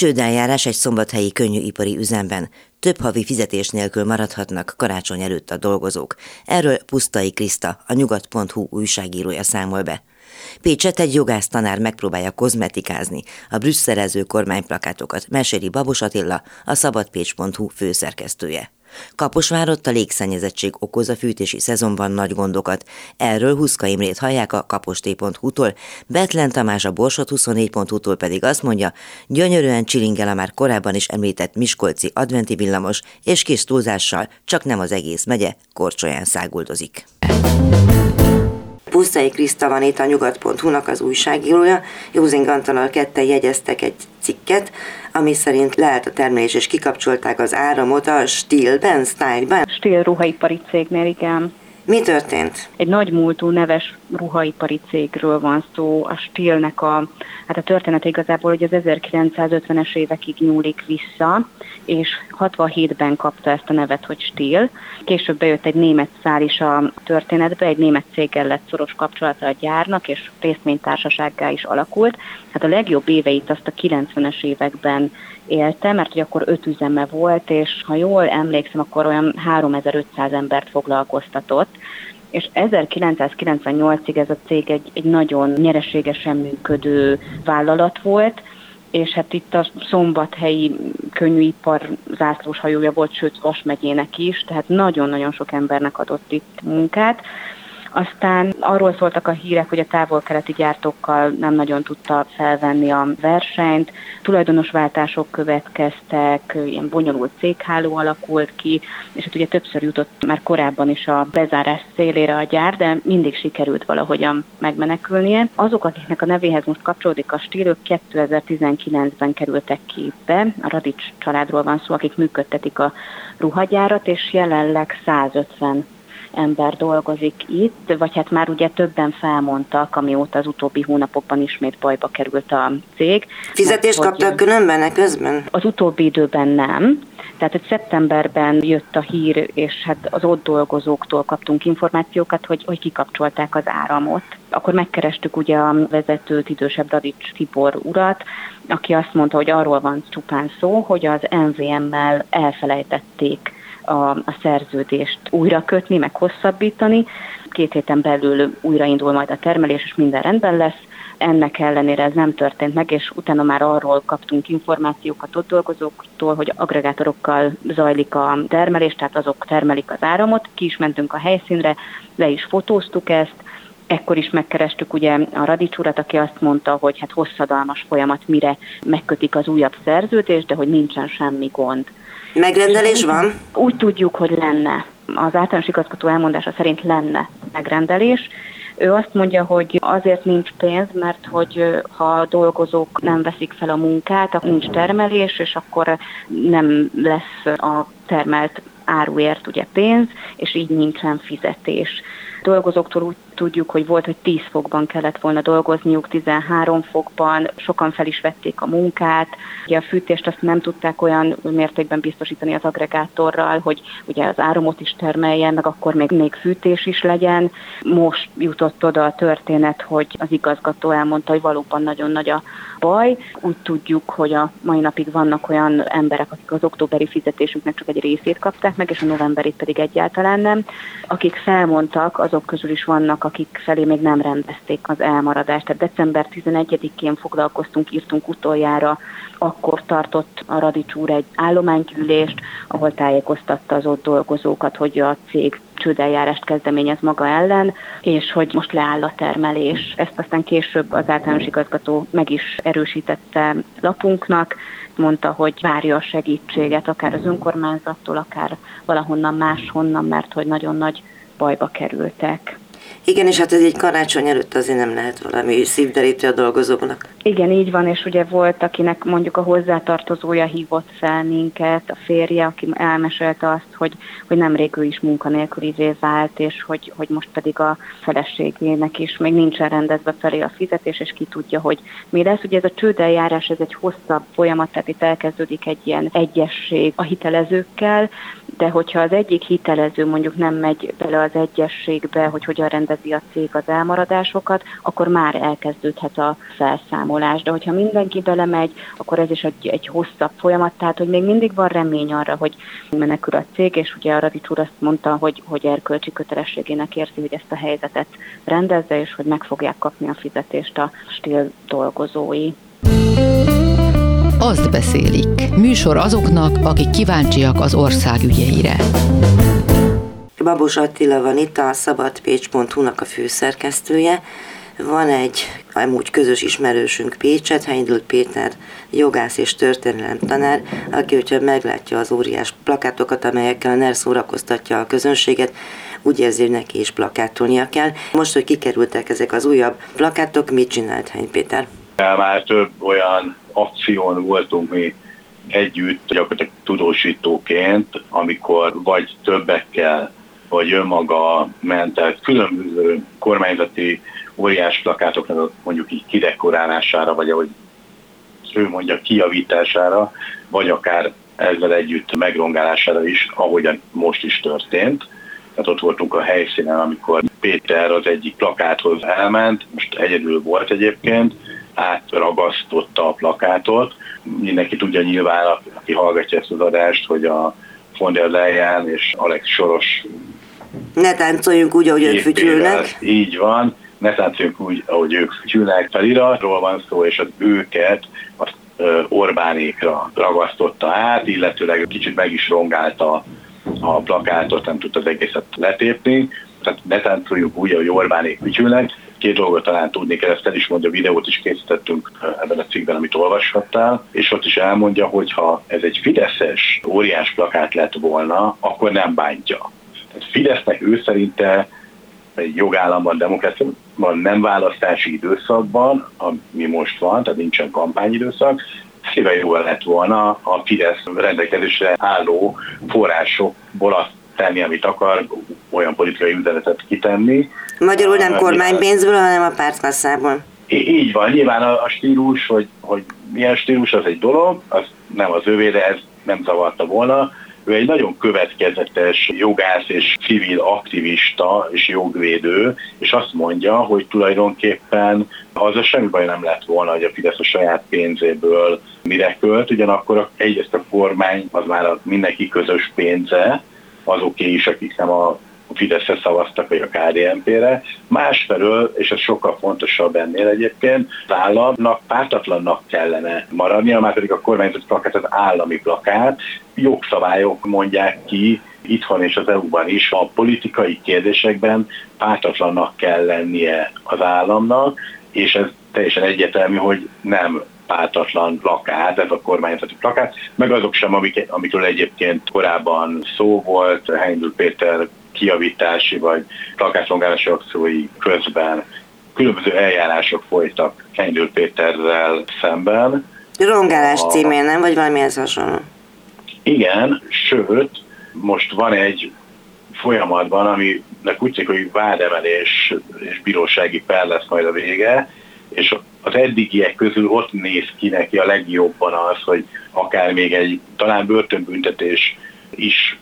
Csődeljárás egy szombathelyi könnyűipari üzemben. Több havi fizetés nélkül maradhatnak karácsony előtt a dolgozók. Erről Pusztai Kriszta, a nyugat.hu újságírója számol be. Pécset egy jogász tanár megpróbálja kozmetikázni a brüsszelező kormányplakátokat, meséli Babos Attila, a szabadpécs.hu főszerkesztője. Kaposvárott a légszennyezettség okoz a fűtési szezonban nagy gondokat. Erről Huszka Imrét hallják a kaposté.hu-tól, Betlen Tamás a Borsot 24.hu-tól pedig azt mondja, gyönyörűen csilingel a már korábban is említett Miskolci adventi villamos, és kis túlzással, csak nem az egész megye, korcsolyán száguldozik. Pusztai Kriszta van itt a nyugat.hu-nak az újságírója. Józing Antonnal ketten jegyeztek egy cikket, ami szerint lehet a termelés, és kikapcsolták az áramot a Stilben, Style-ben. Stil ruhaipari cégnél, igen. Mi történt? Egy nagy múltú neves ruhaipari cégről van szó. A Stilnek a, hát a történet igazából, hogy az 1950-es évekig nyúlik vissza, és 67-ben kapta ezt a nevet, hogy Stil. Később bejött egy német szál is a történetbe, egy német céggel lett szoros kapcsolata a gyárnak, és részvénytársasággá is alakult. Hát a legjobb éveit azt a 90-es években élte, mert hogy akkor öt üzeme volt, és ha jól emlékszem, akkor olyan 3500 embert foglalkoztatott, és 1998-ig ez a cég egy, egy nagyon nyereségesen működő vállalat volt, és hát itt a szombathelyi könnyűipar zászlós hajója volt, sőt Vas megyének is, tehát nagyon-nagyon sok embernek adott itt munkát. Aztán arról szóltak a hírek, hogy a távol-keleti gyártókkal nem nagyon tudta felvenni a versenyt, tulajdonosváltások következtek, ilyen bonyolult cégháló alakult ki, és hát ugye többször jutott már korábban is a bezárás szélére a gyár, de mindig sikerült valahogyan megmenekülnie. Azok, akiknek a nevéhez most kapcsolódik a stíl, ők 2019-ben kerültek képbe, a Radics családról van szó, akik működtetik a ruhagyárat, és jelenleg 150 ember dolgozik itt, vagy hát már ugye többen felmondtak, amióta az utóbbi hónapokban ismét bajba került a cég. Fizetést mert, kaptak különben közben? Az utóbbi időben nem. Tehát, hogy szeptemberben jött a hír, és hát az ott dolgozóktól kaptunk információkat, hogy, hogy kikapcsolták az áramot. Akkor megkerestük ugye a vezetőt, idősebb Radics Tibor urat, aki azt mondta, hogy arról van csupán szó, hogy az MVM-mel elfelejtették a, a szerződést újra kötni, meg hosszabbítani. Két héten belül újraindul majd a termelés, és minden rendben lesz. Ennek ellenére ez nem történt meg, és utána már arról kaptunk információkat ott dolgozóktól, hogy agregátorokkal zajlik a termelés, tehát azok termelik az áramot. Ki is mentünk a helyszínre, le is fotóztuk ezt, Ekkor is megkerestük ugye a Radics urat, aki azt mondta, hogy hát hosszadalmas folyamat, mire megkötik az újabb szerződést, de hogy nincsen semmi gond. Megrendelés van? Úgy tudjuk, hogy lenne. Az általános igazgató elmondása szerint lenne megrendelés. Ő azt mondja, hogy azért nincs pénz, mert hogy ha a dolgozók nem veszik fel a munkát, akkor nincs termelés, és akkor nem lesz a termelt áruért ugye pénz, és így nincsen fizetés. Dolgozóktól úgy tudjuk, hogy volt, hogy 10 fokban kellett volna dolgozniuk, 13 fokban, sokan fel is vették a munkát. Ugye a fűtést azt nem tudták olyan mértékben biztosítani az agregátorral, hogy ugye az áramot is termeljen, meg akkor még, még fűtés is legyen. Most jutott oda a történet, hogy az igazgató elmondta, hogy valóban nagyon nagy a baj. Úgy tudjuk, hogy a mai napig vannak olyan emberek, akik az októberi fizetésüknek csak egy részét kapták meg, és a novemberit pedig egyáltalán nem. Akik felmondtak, azok közül is vannak, akik felé még nem rendezték az elmaradást. Tehát december 11-én foglalkoztunk, írtunk utoljára, akkor tartott a Radics úr egy állománygyűlést, ahol tájékoztatta az ott dolgozókat, hogy a cég csődeljárást kezdeményez maga ellen, és hogy most leáll a termelés. Ezt aztán később az általános igazgató meg is erősítette lapunknak, mondta, hogy várja a segítséget, akár az önkormányzattól, akár valahonnan máshonnan, mert hogy nagyon nagy bajba kerültek. Igen, és hát ez egy karácsony előtt azért nem lehet valami szívderítő a dolgozóknak. Igen, így van, és ugye volt, akinek mondjuk a hozzátartozója hívott fel minket, a férje, aki elmesélte azt, hogy, hogy nemrég ő is munkanélkülivé vált, és hogy, hogy most pedig a feleségének is még nincsen rendezve felé a fizetés, és ki tudja, hogy mi lesz. Ugye ez a csődeljárás, ez egy hosszabb folyamat, tehát itt elkezdődik egy ilyen egyesség a hitelezőkkel, de hogyha az egyik hitelező mondjuk nem megy bele az egyességbe, hogy hogyan lerendezi a cég az elmaradásokat, akkor már elkezdődhet a felszámolás. De hogyha mindenki belemegy, akkor ez is egy, egy hosszabb folyamat, tehát hogy még mindig van remény arra, hogy menekül a cég, és ugye a Radics úr azt mondta, hogy, hogy erkölcsi kötelességének érzi, hogy ezt a helyzetet rendezze, és hogy meg fogják kapni a fizetést a stíl dolgozói. Azt beszélik. Műsor azoknak, akik kíváncsiak az ország ügyeire. Babos Attila van itt, a szabadpécs.hu-nak a főszerkesztője. Van egy amúgy közös ismerősünk Pécset, Heindl Péter, jogász és történelem tanár, aki, hogyha meglátja az óriás plakátokat, amelyekkel a NER szórakoztatja a közönséget, úgy érzi, hogy neki is plakátolnia kell. Most, hogy kikerültek ezek az újabb plakátok, mit csinált Heiny Péter? Már több olyan akción voltunk mi együtt, gyakorlatilag tudósítóként, amikor vagy többekkel, vagy önmaga ment el különböző kormányzati óriás plakátoknak mondjuk így kidekorálására, vagy ahogy ő mondja, kiavítására, vagy akár ezzel együtt megrongálására is, ahogyan most is történt. Tehát ott voltunk a helyszínen, amikor Péter az egyik plakáthoz elment, most egyedül volt egyébként, átragasztotta a plakátot. Mindenki tudja nyilván, aki hallgatja ezt az adást, hogy a von der Leyen és Alex Soros ne táncoljunk úgy, ahogy ők fütyülnek. Így van, ne táncoljunk úgy, ahogy ők fütyülnek. Feliratról van szó, és az őket azt Orbánékra ragasztotta át, illetőleg kicsit meg is rongálta a plakátot, nem tudta az egészet letépni. Tehát ne táncoljuk úgy, ahogy Orbánék fütyülnek. Két dolgot talán tudni kell, ezt el is mondja, videót is készítettünk ebben a cikkben, amit olvashattál, és ott is elmondja, hogy ha ez egy fideszes óriás plakát lett volna, akkor nem bántja. Fidesznek ő szerinte egy jogállamban, demokráciában nem választási időszakban, ami most van, tehát nincsen kampányidőszak, szíve jó lett volna a Fidesz rendelkezésre álló forrásokból azt tenni, amit akar, olyan politikai üzenetet kitenni. Magyarul nem kormánypénzből, hanem a pártkasszából. Így van, nyilván a, a stílus, hogy, hogy milyen stílus, az egy dolog, az nem az övé, de ez nem zavarta volna. Ő egy nagyon következetes jogász és civil aktivista és jogvédő, és azt mondja, hogy tulajdonképpen az a semmi baj nem lett volna, hogy a Fidesz a saját pénzéből mire költ, ugyanakkor egyrészt a kormány az már a mindenki közös pénze, azoké is, akik nem a Fideszre szavaztak, vagy a KDNP-re. Másfelől, és ez sokkal fontosabb ennél egyébként, az államnak pártatlannak kellene maradnia, már pedig a kormányzati plakát az állami plakát, jogszabályok mondják ki, itthon és az EU-ban is a politikai kérdésekben pártatlannak kell lennie az államnak, és ez teljesen egyetemű, hogy nem pártatlan plakát, ez a kormányzati plakát, meg azok sem, amik, amikről egyébként korábban szó volt, Heindl Péter kiavítási vagy plakátrongálási akciói közben különböző eljárások folytak Heindl Péterrel szemben. Rongálás a... címén, nem? Vagy valami ez hasonló? Igen, sőt, most van egy folyamatban, aminek úgy tűnik, hogy vádemelés és bírósági per lesz majd a vége, és az eddigiek közül ott néz ki neki a legjobban az, hogy akár még egy talán börtönbüntetés is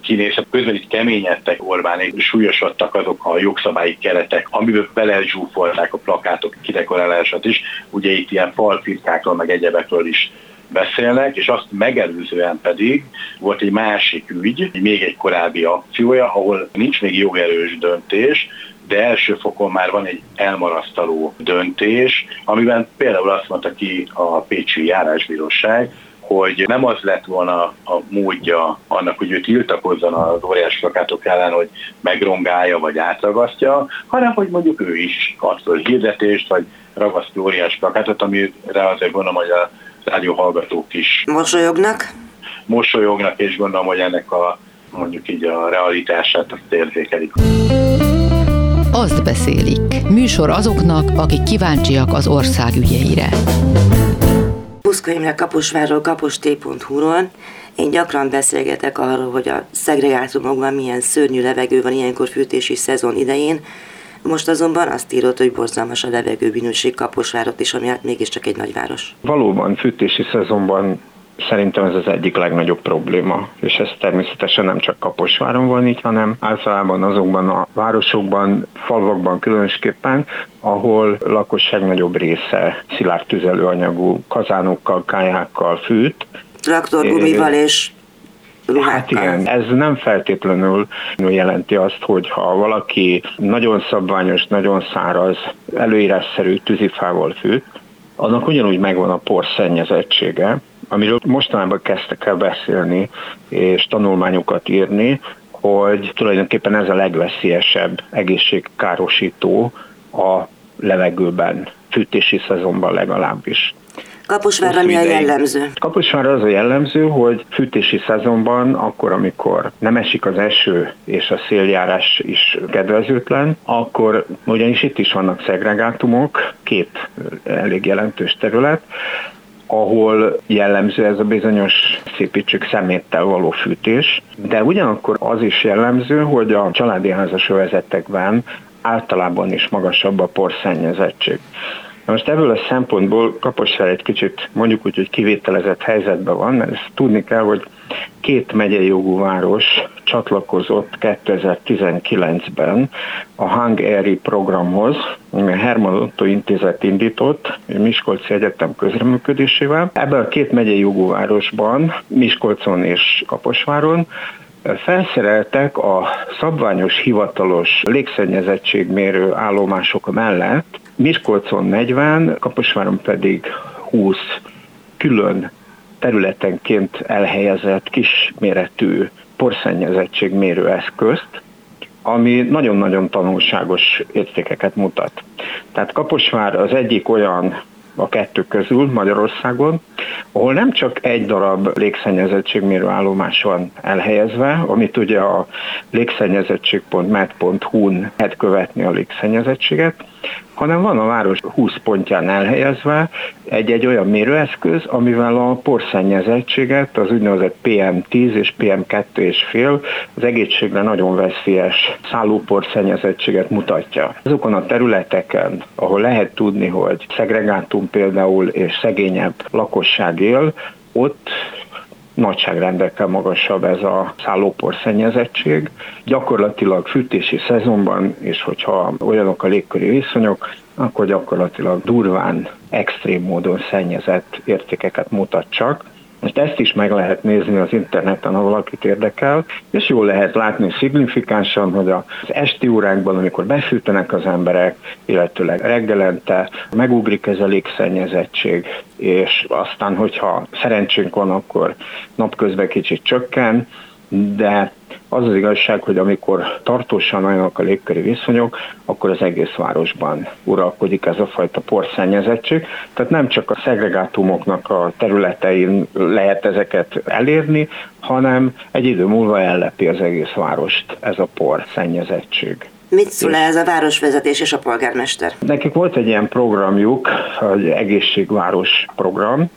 kinézett, közben itt keményedtek Orbánék, súlyosodtak azok a jogszabályi keretek, amiből belezsúfolták a plakátok kidekorálását is. Ugye itt ilyen falfirkákról, meg egyebekről is beszélnek, és azt megelőzően pedig volt egy másik ügy, még egy korábbi akciója, ahol nincs még jogerős döntés, de első fokon már van egy elmarasztaló döntés, amiben például azt mondta ki a Pécsi Járásbíróság, hogy nem az lett volna a módja annak, hogy ő tiltakozzon az óriás plakátok ellen, hogy megrongálja vagy átragasztja, hanem hogy mondjuk ő is ad föl hirdetést, vagy ragasztja óriás plakátot, amire azért gondolom, hogy a rádió hallgatók is mosolyognak. Mosolyognak, és gondolom, hogy ennek a mondjuk így a realitását azt érzékelik. Azt beszélik. Műsor azoknak, akik kíváncsiak az ország ügyeire. Puszka Imre Kaposvárról, kapostéphu-ról. Én gyakran beszélgetek arról, hogy a szegregátumokban milyen szörnyű levegő van ilyenkor fűtési szezon idején. Most azonban azt írott, hogy borzalmas a levegőbűnösség Kaposvárot is, ami hát mégiscsak egy nagyváros. Valóban fűtési szezonban Szerintem ez az egyik legnagyobb probléma, és ez természetesen nem csak Kaposváron van így, hanem általában azokban a városokban, falvakban különösképpen, ahol lakosság nagyobb része szilárd tüzelőanyagú kazánokkal, kályákkal fűt. Traktorgumival és ruhákkal. Hát igen, ez nem feltétlenül jelenti azt, hogy ha valaki nagyon szabványos, nagyon száraz, előírásszerű tűzifával fűt, annak ugyanúgy megvan a porszennyezettsége, amiről mostanában kezdtek el beszélni, és tanulmányokat írni, hogy tulajdonképpen ez a legveszélyesebb egészségkárosító a levegőben, fűtési szezonban legalábbis. Kaposvárra mi a jellemző? Kaposvárra az a jellemző, hogy fűtési szezonban, akkor, amikor nem esik az eső és a széljárás is kedvezőtlen, akkor ugyanis itt is vannak szegregátumok, két elég jelentős terület, ahol jellemző ez a bizonyos szépítsük szeméttel való fűtés, de ugyanakkor az is jellemző, hogy a családi házas övezetekben általában is magasabb a porszennyezettség. Most ebből a szempontból Kaposvár egy kicsit mondjuk úgy, hogy kivételezett helyzetben van, mert ezt tudni kell, hogy két megyei jogú város csatlakozott 2019-ben a Hang Eri programhoz, Herman Otto Intézet indított, Miskolci Egyetem közreműködésével. Ebben a két megyei jogú városban, Miskolcon és Kaposváron felszereltek a szabványos hivatalos légszennyezettségmérő állomások mellett Miskolcon 40, Kaposváron pedig 20 külön területenként elhelyezett kisméretű porszennyezettségmérő eszközt, ami nagyon-nagyon tanulságos értékeket mutat. Tehát Kaposvár az egyik olyan a kettő közül Magyarországon, ahol nem csak egy darab légszennyezettségmérő állomás van elhelyezve, amit ugye a légszennyezettség.med.hu-n lehet követni a légszennyezettséget, hanem van a város 20 pontján elhelyezve egy-egy olyan mérőeszköz, amivel a porszennyezettséget, az úgynevezett PM10 és PM2 és fél, az egészségre nagyon veszélyes szállóporszennyezettséget mutatja. Azokon a területeken, ahol lehet tudni, hogy szegregátum például és szegényebb lakosság él, ott nagyságrendekkel magasabb ez a szállópor szennyezettség. Gyakorlatilag fűtési szezonban, és hogyha olyanok a légköri viszonyok, akkor gyakorlatilag durván, extrém módon szennyezett értékeket mutat csak. Most ezt is meg lehet nézni az interneten, ha valakit érdekel, és jól lehet látni szignifikánsan, hogy az esti órákban, amikor befűtenek az emberek, illetőleg reggelente megugrik ez a légszennyezettség, és aztán, hogyha szerencsénk van, akkor napközben kicsit csökken, de az az igazság, hogy amikor tartósan olyanok a légköri viszonyok, akkor az egész városban uralkodik ez a fajta porszennyezettség. Tehát nem csak a szegregátumoknak a területein lehet ezeket elérni, hanem egy idő múlva ellepi az egész várost ez a porszennyezettség. Mit szól ez a városvezetés és a polgármester? Nekik volt egy ilyen programjuk, egy egészségváros program,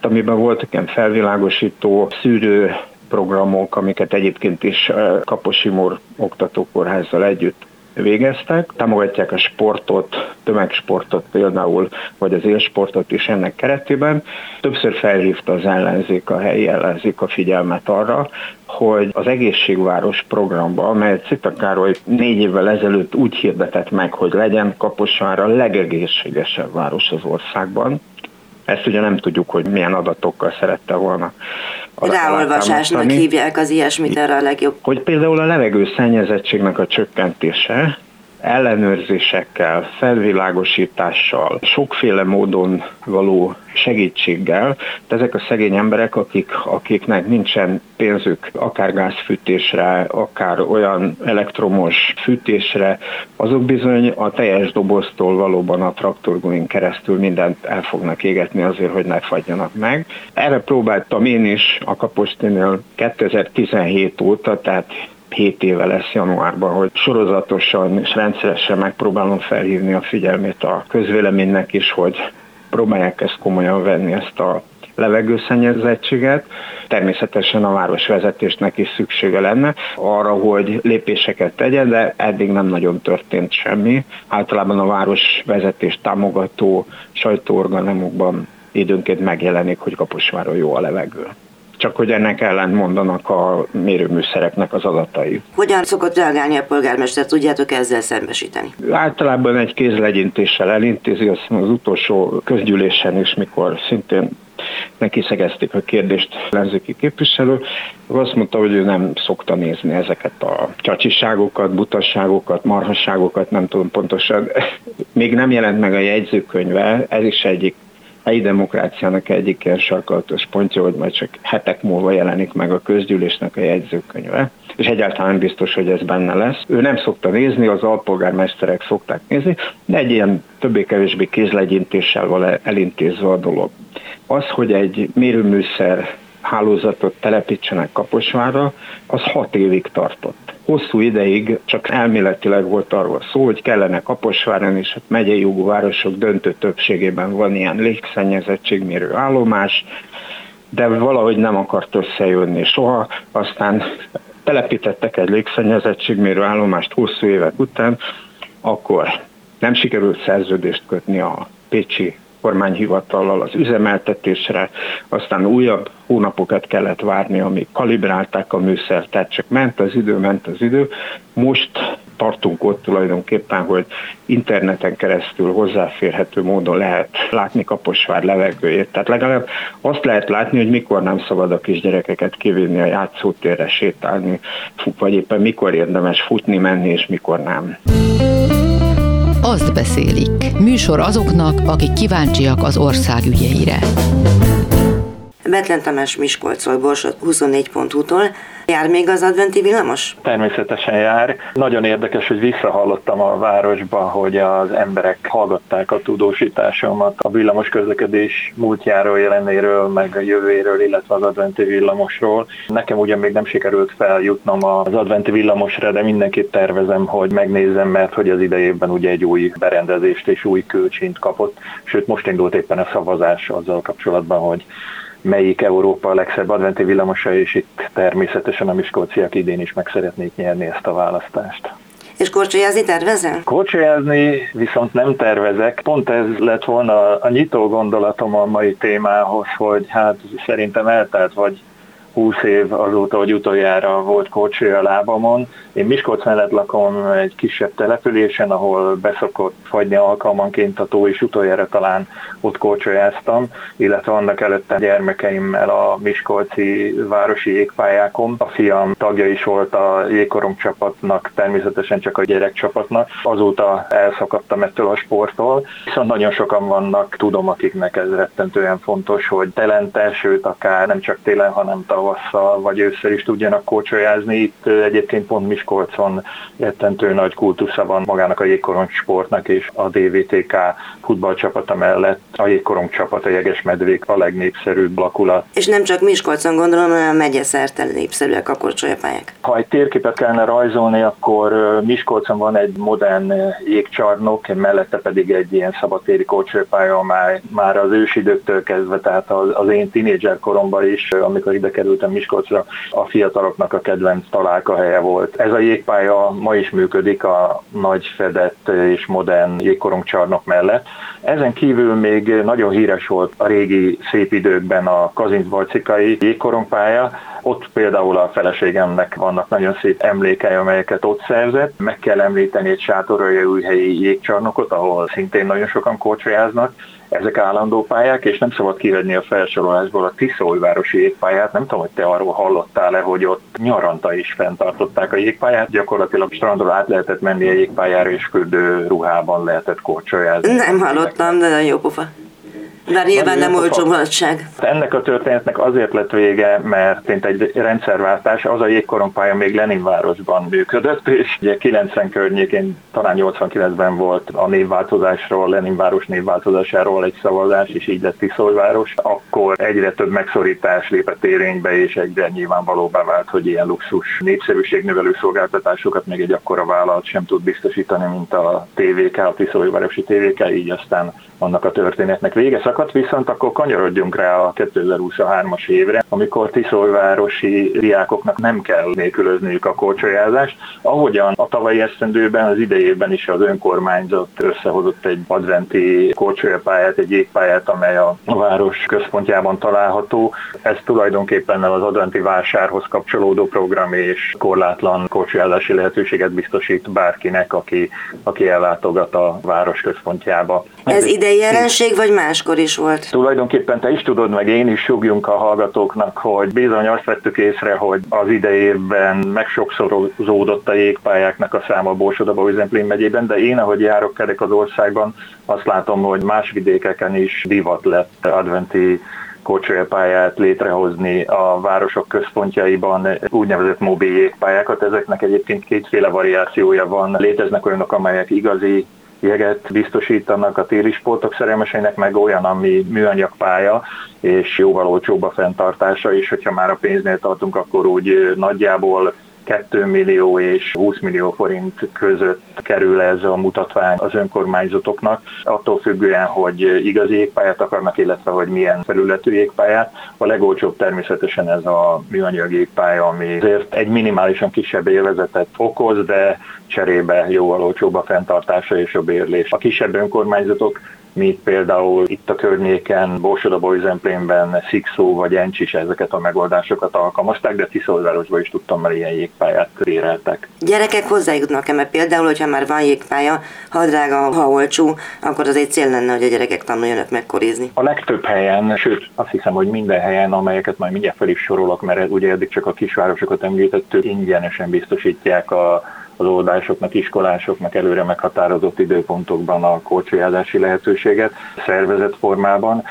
amiben voltak ilyen felvilágosító, szűrő programok, amiket egyébként is Kaposimor oktatókórházzal együtt végeztek, támogatják a sportot, tömegsportot például, vagy az élsportot is ennek keretében. Többször felhívta az ellenzék, a helyi ellenzék a figyelmet arra, hogy az egészségváros programba, amelyet Cita Károly négy évvel ezelőtt úgy hirdetett meg, hogy legyen Kaposvár a legegészségesebb város az országban, ezt ugye nem tudjuk, hogy milyen adatokkal szerette volna. Ráolvasásnak hívják az ilyesmit erre a legjobb. Hogy például a levegő szennyezettségnek a csökkentése ellenőrzésekkel, felvilágosítással, sokféle módon való segítséggel, de ezek a szegény emberek, akik, akiknek nincsen pénzük akár gázfűtésre, akár olyan elektromos fűtésre, azok bizony a teljes doboztól valóban a traktorgóin keresztül mindent el fognak égetni azért, hogy ne fagyjanak meg. Erre próbáltam én is a Kapostinél 2017 óta, tehát 7 éve lesz januárban, hogy sorozatosan és rendszeresen megpróbálom felhívni a figyelmét a közvéleménynek is, hogy próbálják ezt komolyan venni, ezt a levegőszennyezettséget. Természetesen a városvezetésnek is szüksége lenne arra, hogy lépéseket tegyen, de eddig nem nagyon történt semmi. Általában a városvezetés támogató sajtóorganumokban időnként megjelenik, hogy Kaposváron jó a levegő csak hogy ennek ellent mondanak a mérőműszereknek az adatai. Hogyan szokott reagálni a polgármester, tudjátok ezzel szembesíteni? Általában egy kézlegyintéssel elintézi, azt az utolsó közgyűlésen is, mikor szintén neki szegezték a kérdést ellenzéki képviselő, azt mondta, hogy ő nem szokta nézni ezeket a csacsiságokat, butasságokat, marhasságokat, nem tudom pontosan. Még nem jelent meg a jegyzőkönyve, ez is egyik helyi demokráciának egyik ilyen sarkalatos pontja, hogy majd csak hetek múlva jelenik meg a közgyűlésnek a jegyzőkönyve, és egyáltalán biztos, hogy ez benne lesz. Ő nem szokta nézni, az alpolgármesterek szokták nézni, de egy ilyen többé-kevésbé kézlegyintéssel van elintézve a dolog. Az, hogy egy mérőműszer hálózatot telepítsenek Kaposvárra, az hat évig tartott. Hosszú ideig csak elméletileg volt arról szó, hogy kellene Kaposváron és hát megyei jogú városok döntő többségében van ilyen légszennyezettségmérő állomás, de valahogy nem akart összejönni soha, aztán telepítettek egy légszennyezettségmérő állomást hosszú évek után, akkor nem sikerült szerződést kötni a Pécsi kormányhivatallal az üzemeltetésre, aztán újabb hónapokat kellett várni, amíg kalibrálták a műszert, tehát csak ment az idő, ment az idő. Most tartunk ott tulajdonképpen, hogy interneten keresztül hozzáférhető módon lehet látni Kaposvár levegőjét. Tehát legalább azt lehet látni, hogy mikor nem szabad a kisgyerekeket kivinni a játszótérre sétálni, vagy éppen mikor érdemes futni, menni, és mikor nem. Azt beszélik. Műsor azoknak, akik kíváncsiak az ország ügyeire. Betlen Tamás Miskolcról, Borsot 24.hu-tól. Jár még az adventi villamos? Természetesen jár. Nagyon érdekes, hogy visszahallottam a városba, hogy az emberek hallgatták a tudósításomat a villamos közlekedés múltjáról, jelenéről, meg a jövőjéről, illetve az adventi villamosról. Nekem ugyan még nem sikerült feljutnom az adventi villamosra, de mindenképp tervezem, hogy megnézzem, mert hogy az idejében ugye egy új berendezést és új kölcsint kapott. Sőt, most indult éppen a szavazás azzal kapcsolatban, hogy melyik Európa a legszebb adventi villamosa, és itt természetesen a Miskolciak idén is meg szeretnék nyerni ezt a választást. És korcsolyázni tervezel? Korcsolyázni viszont nem tervezek. Pont ez lett volna a nyitó gondolatom a mai témához, hogy hát szerintem eltelt vagy 20 év azóta, hogy utoljára volt korcsolya a lábamon. Én Miskolc mellett lakom egy kisebb településen, ahol beszokott fagyni alkalmanként a tó, és utoljára talán ott korcsolyáztam, illetve annak előtte gyermekeimmel a Miskolci városi jégpályákon. A fiam tagja is volt a jégkorong csapatnak, természetesen csak a gyerekcsapatnak. Azóta elszakadtam ettől a sporttól, viszont nagyon sokan vannak, tudom, akiknek ez rettentően fontos, hogy telente, sőt akár nem csak télen, hanem tavasszal vagy ősszel is tudjanak kócsolyázni. Itt egyébként pont Miskolcon rettentő nagy kultusza van magának a jégkorong sportnak, és a DVTK futballcsapata mellett a jégkorong csapat, a Jegesmedvék a legnépszerűbb lakulat. És nem csak Miskolcon gondolom, hanem a megye szerte népszerűek a korcsolyapályák. Ha egy térképet kellene rajzolni, akkor Miskolcon van egy modern jégcsarnok, mellette pedig egy ilyen szabadtéri korcsolyapálya, amely már az ősidőktől kezdve, tehát az, az én tínédzser koromban is, amikor ide kerültem Miskolcra, a fiataloknak a kedvenc találkahelye volt. Ez a jégpálya ma is működik a nagy fedett és modern jégkorongcsarnok mellett. Ezen kívül még nagyon híres volt a régi szép időkben a Kazincbarcikai jégkorongpálya, ott például a feleségemnek vannak nagyon szép emlékei, amelyeket ott szerzett. Meg kell említeni egy sátoroljaújhelyi jégcsarnokot, ahol szintén nagyon sokan korcsolyáznak. Ezek állandó pályák, és nem szabad kihagyni a felsorolásból a Tiszaújvárosi jégpályát. Nem tudom, hogy te arról hallottál-e, hogy ott nyaranta is fenntartották a jégpályát. Gyakorlatilag strandról át lehetett menni a jégpályára, és fürdő ruhában lehetett korcsolyázni. Nem hallottam, de nagyon jó pofa. Bár nyilván nem olcsó mulatság. Ennek a történetnek azért lett vége, mert mint egy rendszerváltás, az a jégkorongpálya még Leninvárosban működött, és ugye 90 környékén, talán 89-ben volt a névváltozásról, Leninváros névváltozásáról egy szavazás, és így lett Tiszolváros. Akkor egyre több megszorítás lépett érénybe, és egyre nyilvánvalóbbá vált, hogy ilyen luxus népszerűségnövelő szolgáltatásokat még egy akkora vállalat sem tud biztosítani, mint a TVK, a Tiszolvárosi TVK, így aztán annak a történetnek vége. Szóval időszakot, viszont akkor kanyarodjunk rá a 2023-as évre, amikor Tiszolvárosi diákoknak nem kell nélkülözniük a korcsolyázást. Ahogyan a tavalyi esztendőben, az idejében is az önkormányzat összehozott egy adventi korcsolyapályát, egy jégpályát, amely a város központjában található. Ez tulajdonképpen az adventi vásárhoz kapcsolódó program és korlátlan korcsolyázási lehetőséget biztosít bárkinek, aki, aki ellátogat a város központjába. Ez idei jelenség, vagy máskor is volt? Tulajdonképpen te is tudod, meg én is sugjunk a hallgatóknak, hogy bizony azt vettük észre, hogy az idejében megsokszorozódott a jégpályáknak a száma Borsodaba, Zemplén megyében, de én, ahogy járok kerek az országban, azt látom, hogy más vidékeken is divat lett adventi kocsolyapályát létrehozni a városok központjaiban, úgynevezett mobil jégpályákat. Ezeknek egyébként kétféle variációja van. Léteznek olyanok, amelyek igazi jeget biztosítanak a téli sportok szerelmeseinek, meg olyan, ami műanyag pálya, és jóval olcsóbb a fenntartása, és hogyha már a pénznél tartunk, akkor úgy nagyjából 2 millió és 20 millió forint között kerül ez a mutatvány az önkormányzatoknak, attól függően, hogy igazi jégpályát akarnak, illetve hogy milyen felületű jégpályát. A legolcsóbb természetesen ez a műanyag jégpálya, ami azért egy minimálisan kisebb élvezetet okoz, de cserébe jóval olcsóbb a fenntartása és a bérlés. A kisebb önkormányzatok mint például itt a környéken, Borsod Zemplénben, Szikszó vagy Encsis ezeket a megoldásokat alkalmazták, de Tiszolvárosban is tudtam, mert ilyen jégpályát béreltek. Gyerekek hozzájutnak-e, mert például, hogyha már van jégpálya, ha drága, ha olcsó, akkor az egy cél lenne, hogy a gyerekek tanuljanak megkorizni. A legtöbb helyen, sőt azt hiszem, hogy minden helyen, amelyeket majd mindjárt fel is sorolok, mert ugye eddig csak a kisvárosokat említettük, ingyenesen biztosítják a az oldásoknak, iskolásoknak előre meghatározott időpontokban a korcsolyázási lehetőséget szervezett formában.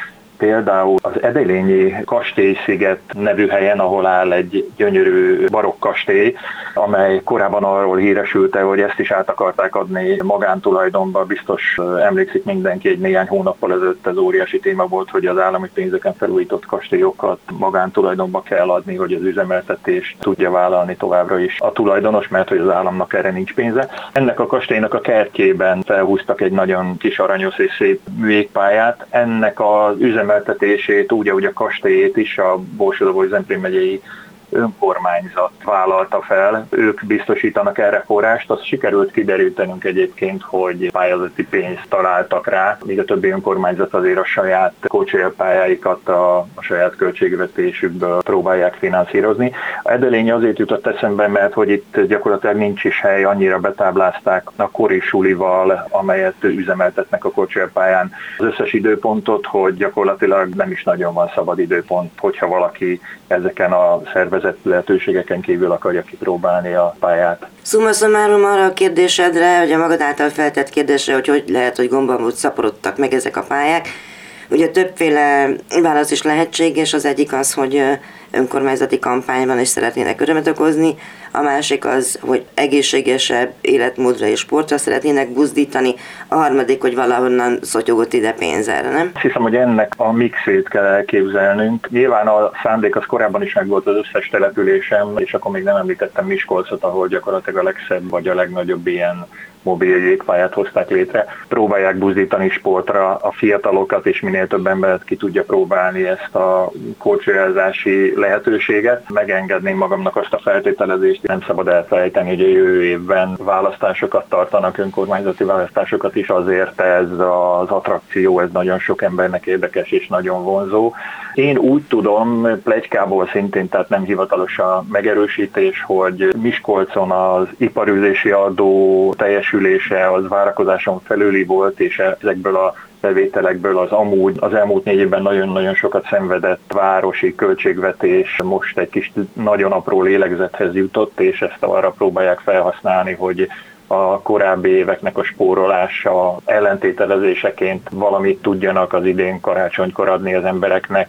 Például az Edelényi Kastélysziget nevű helyen, ahol áll egy gyönyörű barokk kastély, amely korábban arról híresült hogy ezt is át akarták adni magántulajdonba. Biztos emlékszik mindenki, egy néhány hónappal ezelőtt ez óriási téma volt, hogy az állami pénzeken felújított kastélyokat magántulajdonba kell adni, hogy az üzemeltetést tudja vállalni továbbra is a tulajdonos, mert hogy az államnak erre nincs pénze. Ennek a kastélynak a kertjében felhúztak egy nagyon kis aranyos és szép műégpályát. Ennek az üzem üzemeltetését, úgy, ahogy a kastélyét is a Borsodabói Zemplén megyei önkormányzat vállalta fel, ők biztosítanak erre forrást, azt sikerült kiderítenünk egyébként, hogy pályázati pénzt találtak rá, míg a többi önkormányzat azért a saját kocsélypályáikat a, a saját költségvetésükből próbálják finanszírozni. A Edelény azért jutott eszembe, mert hogy itt gyakorlatilag nincs is hely, annyira betáblázták a kori sulival, amelyet üzemeltetnek a kocsélypályán az összes időpontot, hogy gyakorlatilag nem is nagyon van szabad időpont, hogyha valaki ezeken a szervezeteken tervezett lehetőségeken kívül akarja kipróbálni a pályát. Summa summarum arra a kérdésedre, hogy a magad által feltett kérdésre, hogy hogy lehet, hogy gomban szaporodtak meg ezek a pályák, Ugye többféle válasz is lehetséges, az egyik az, hogy önkormányzati kampányban is szeretnének örömet okozni, a másik az, hogy egészségesebb életmódra és sportra szeretnének buzdítani, a harmadik, hogy valahonnan szotyogott ide pénz erre, nem? Azt hiszem, hogy ennek a mixét kell elképzelnünk. Nyilván a szándék az korábban is megvolt az összes településem, és akkor még nem említettem Miskolcot, ahol gyakorlatilag a legszebb vagy a legnagyobb ilyen mobil jégpályát hozták létre. Próbálják buzdítani sportra a fiatalokat, és minél több embert ki tudja próbálni ezt a kócsolázási lehetőséget. Megengedném magamnak azt a feltételezést, nem szabad elfelejteni, hogy jövő évben választásokat tartanak, önkormányzati választásokat is, azért ez az attrakció, ez nagyon sok embernek érdekes és nagyon vonzó. Én úgy tudom, plegykából szintén, tehát nem hivatalos a megerősítés, hogy Miskolcon az iparüzési adó teljesülése az várakozáson felüli volt, és ezekből a bevételekből az amúgy az elmúlt négy évben nagyon-nagyon sokat szenvedett városi költségvetés most egy kis nagyon apró lélegzethez jutott, és ezt arra próbálják felhasználni, hogy a korábbi éveknek a spórolása ellentételezéseként valamit tudjanak az idén karácsonykor adni az embereknek.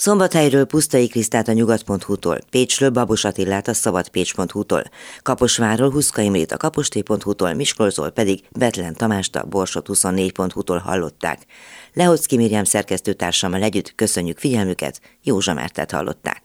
Szombathelyről Pusztai Krisztát a nyugat.hu-tól, Pécsről Babos Attillát a szabadpécs.hu-tól, Kaposvárról Huszka Imrét a kaposté.hu-tól, Miskolzól pedig Betlen Tamást a Borsot24.hu-tól hallották. Lehocki Mirjám szerkesztőtársammal együtt köszönjük figyelmüket, Józsa Mártát hallották.